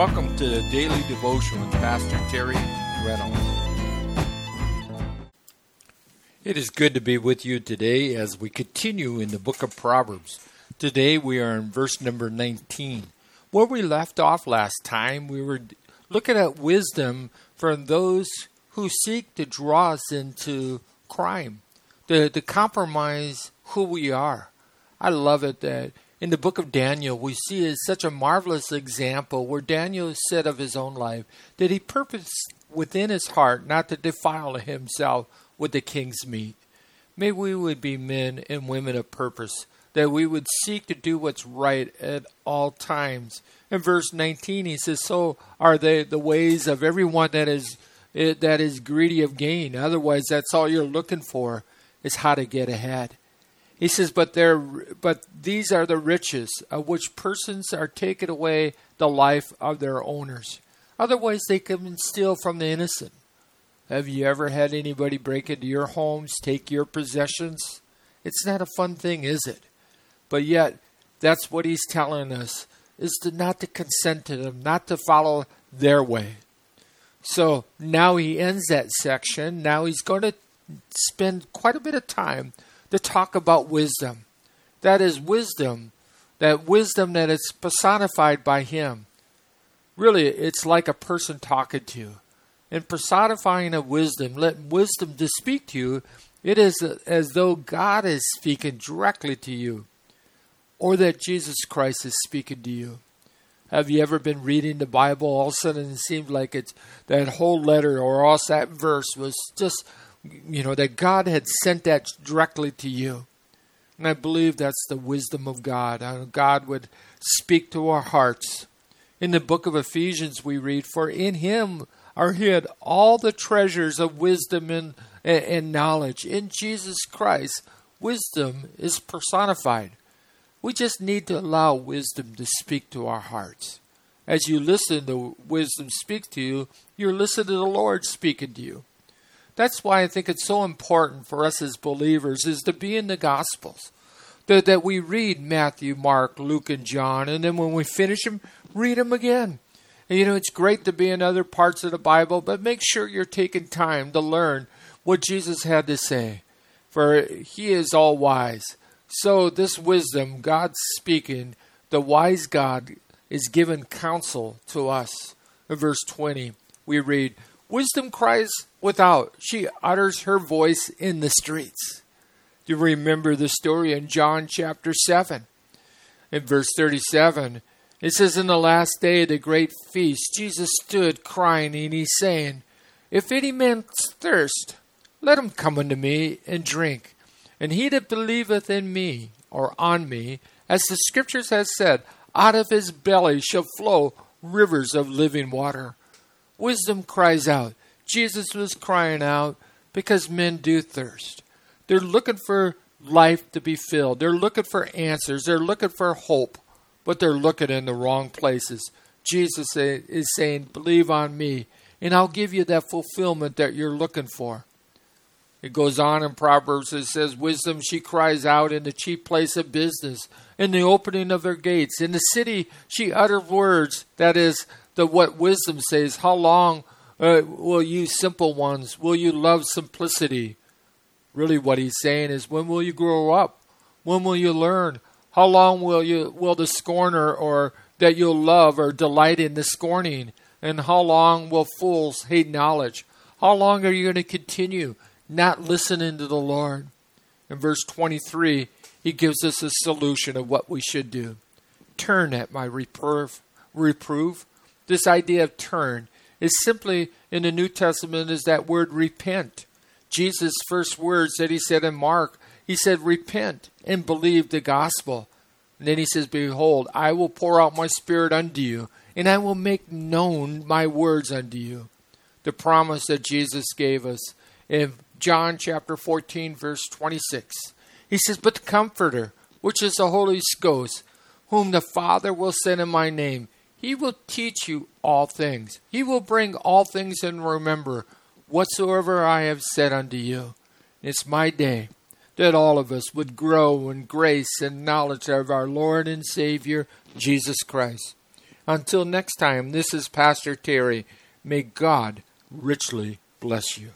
Welcome to the Daily Devotion with Pastor Terry Reynolds. It is good to be with you today as we continue in the book of Proverbs. Today we are in verse number 19. Where we left off last time, we were looking at wisdom from those who seek to draw us into crime, to, to compromise who we are. I love it that in the book of Daniel, we see such a marvelous example where Daniel said of his own life that he purposed within his heart not to defile himself with the king's meat. May we would be men and women of purpose, that we would seek to do what's right at all times. In verse 19, he says, So are they the ways of everyone that is eh, that is greedy of gain. Otherwise, that's all you're looking for is how to get ahead. He says, but but these are the riches of which persons are taken away the life of their owners. Otherwise, they can steal from the innocent. Have you ever had anybody break into your homes, take your possessions? It's not a fun thing, is it? But yet, that's what he's telling us: is to not to consent to them, not to follow their way. So now he ends that section. Now he's going to spend quite a bit of time to talk about wisdom. That is wisdom, that wisdom that is personified by Him. Really, it's like a person talking to you. In personifying a wisdom, let wisdom to speak to you, it is as though God is speaking directly to you, or that Jesus Christ is speaking to you. Have you ever been reading the Bible? All of a sudden, it seemed like it's that whole letter or all that verse was just you know, that God had sent that directly to you. And I believe that's the wisdom of God. Uh, God would speak to our hearts. In the book of Ephesians, we read, For in him are hid all the treasures of wisdom and, and knowledge. In Jesus Christ, wisdom is personified. We just need to allow wisdom to speak to our hearts. As you listen to wisdom speak to you, you're listening to the Lord speaking to you. That's why I think it's so important for us as believers is to be in the Gospels. That, that we read Matthew, Mark, Luke, and John, and then when we finish them, read them again. And, you know, it's great to be in other parts of the Bible, but make sure you're taking time to learn what Jesus had to say, for he is all wise. So, this wisdom, God speaking, the wise God is given counsel to us. In verse 20, we read, Wisdom cries without, she utters her voice in the streets. Do you remember the story in John chapter 7? In verse 37, it says, In the last day of the great feast, Jesus stood crying, and he saying, If any man thirst, let him come unto me and drink. And he that believeth in me, or on me, as the scriptures has said, out of his belly shall flow rivers of living water. Wisdom cries out. Jesus was crying out because men do thirst. They're looking for life to be filled. They're looking for answers. They're looking for hope, but they're looking in the wrong places. Jesus is saying, Believe on me, and I'll give you that fulfillment that you're looking for. It goes on in Proverbs, it says, Wisdom she cries out in the chief place of business, in the opening of her gates. In the city she utters words, that is, the what wisdom says. How long uh, will you simple ones? Will you love simplicity? Really, what he's saying is, when will you grow up? When will you learn? How long will you will the scorner or that you'll love or delight in the scorning? And how long will fools hate knowledge? How long are you going to continue not listening to the Lord? In verse 23, he gives us a solution of what we should do. Turn at my reproof. reproof. This idea of turn is simply in the New Testament is that word repent. Jesus' first words that he said in Mark, he said, Repent and believe the gospel. And then he says, Behold, I will pour out my spirit unto you, and I will make known my words unto you. The promise that Jesus gave us in John chapter 14, verse 26. He says, But the Comforter, which is the Holy Ghost, whom the Father will send in my name, he will teach you all things. He will bring all things in remember whatsoever I have said unto you. It's my day that all of us would grow in grace and knowledge of our Lord and Savior, Jesus Christ. Until next time, this is Pastor Terry. May God richly bless you.